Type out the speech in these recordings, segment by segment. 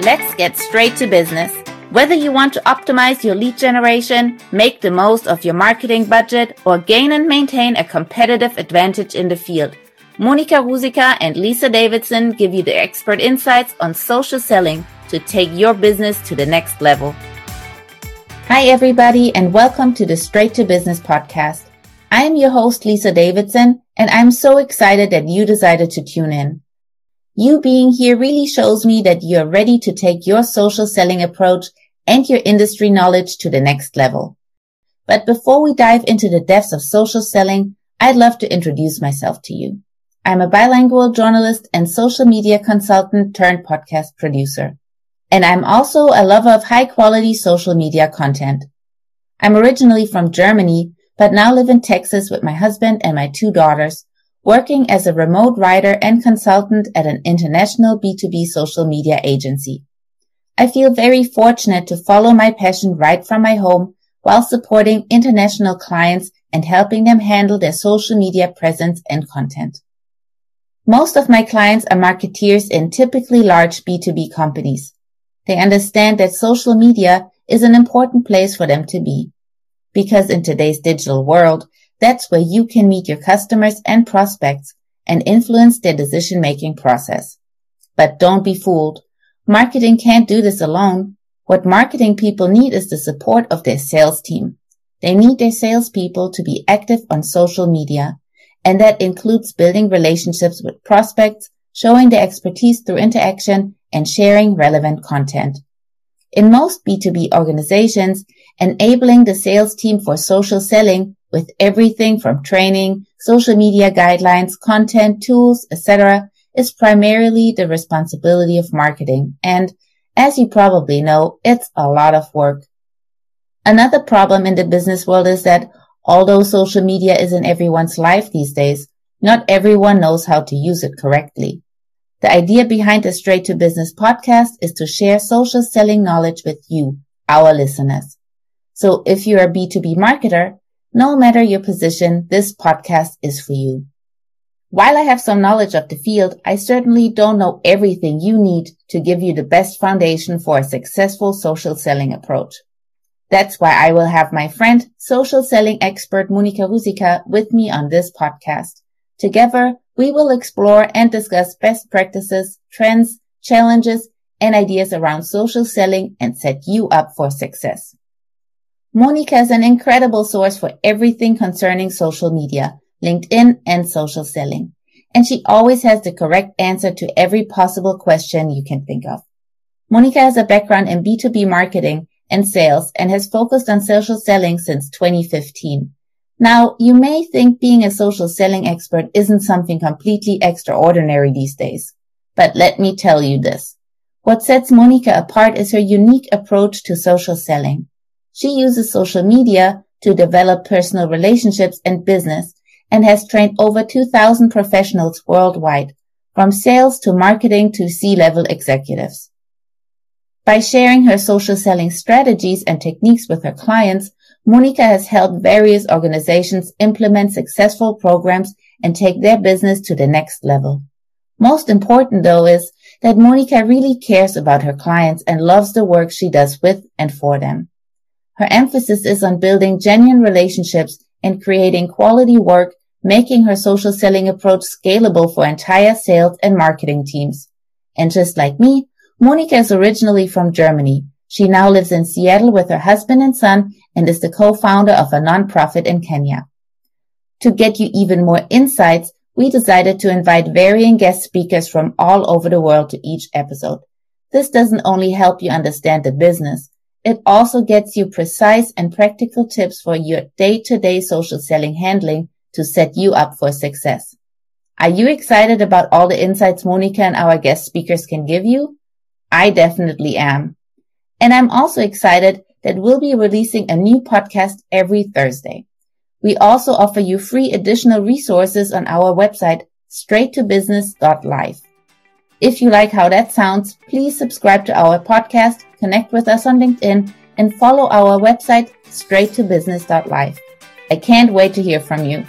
Let's get straight to business. Whether you want to optimize your lead generation, make the most of your marketing budget, or gain and maintain a competitive advantage in the field, Monika Ruzicka and Lisa Davidson give you the expert insights on social selling to take your business to the next level. Hi, everybody, and welcome to the Straight to Business podcast. I am your host, Lisa Davidson, and I'm so excited that you decided to tune in. You being here really shows me that you're ready to take your social selling approach and your industry knowledge to the next level. But before we dive into the depths of social selling, I'd love to introduce myself to you. I'm a bilingual journalist and social media consultant turned podcast producer. And I'm also a lover of high quality social media content. I'm originally from Germany, but now live in Texas with my husband and my two daughters, working as a remote writer and consultant at an international B2B social media agency. I feel very fortunate to follow my passion right from my home while supporting international clients and helping them handle their social media presence and content. Most of my clients are marketeers in typically large B2B companies. They understand that social media is an important place for them to be. Because in today's digital world, that's where you can meet your customers and prospects and influence their decision making process. But don't be fooled. Marketing can't do this alone. What marketing people need is the support of their sales team. They need their salespeople to be active on social media. And that includes building relationships with prospects, showing their expertise through interaction, and sharing relevant content. In most B2B organizations, enabling the sales team for social selling with everything from training, social media guidelines, content, tools, etc. is primarily the responsibility of marketing. And as you probably know, it's a lot of work. Another problem in the business world is that although social media is in everyone's life these days, not everyone knows how to use it correctly. The idea behind the Straight to Business podcast is to share social selling knowledge with you, our listeners. So if you're a B2B marketer, no matter your position, this podcast is for you. While I have some knowledge of the field, I certainly don't know everything you need to give you the best foundation for a successful social selling approach. That's why I will have my friend, social selling expert Monika Ruzicka with me on this podcast. Together, we will explore and discuss best practices, trends, challenges, and ideas around social selling and set you up for success. Monika is an incredible source for everything concerning social media, LinkedIn, and social selling. And she always has the correct answer to every possible question you can think of. Monika has a background in B2B marketing and sales and has focused on social selling since 2015. Now, you may think being a social selling expert isn't something completely extraordinary these days. But let me tell you this. What sets Monika apart is her unique approach to social selling. She uses social media to develop personal relationships and business and has trained over 2000 professionals worldwide, from sales to marketing to C-level executives. By sharing her social selling strategies and techniques with her clients, Monika has helped various organizations implement successful programs and take their business to the next level. Most important though is that Monika really cares about her clients and loves the work she does with and for them. Her emphasis is on building genuine relationships and creating quality work, making her social selling approach scalable for entire sales and marketing teams. And just like me, Monika is originally from Germany, she now lives in Seattle with her husband and son and is the co-founder of a nonprofit in Kenya. To get you even more insights, we decided to invite varying guest speakers from all over the world to each episode. This doesn't only help you understand the business, it also gets you precise and practical tips for your day-to-day social selling handling to set you up for success. Are you excited about all the insights Monika and our guest speakers can give you? I definitely am. And I'm also excited that we'll be releasing a new podcast every Thursday. We also offer you free additional resources on our website, straighttobusiness.life. If you like how that sounds, please subscribe to our podcast, connect with us on LinkedIn, and follow our website, straighttobusiness.life. I can't wait to hear from you.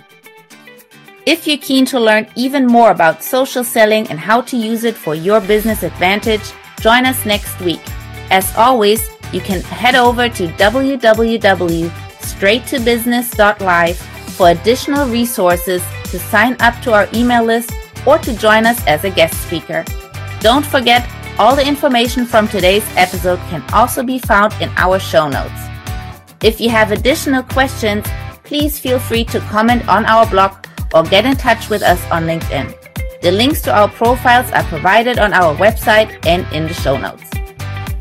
If you're keen to learn even more about social selling and how to use it for your business advantage, Join us next week. As always, you can head over to www.straight2business.live for additional resources to sign up to our email list or to join us as a guest speaker. Don't forget, all the information from today's episode can also be found in our show notes. If you have additional questions, please feel free to comment on our blog or get in touch with us on LinkedIn. The links to our profiles are provided on our website and in the show notes.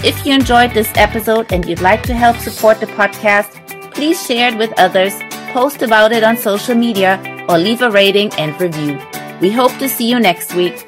If you enjoyed this episode and you'd like to help support the podcast, please share it with others, post about it on social media, or leave a rating and review. We hope to see you next week.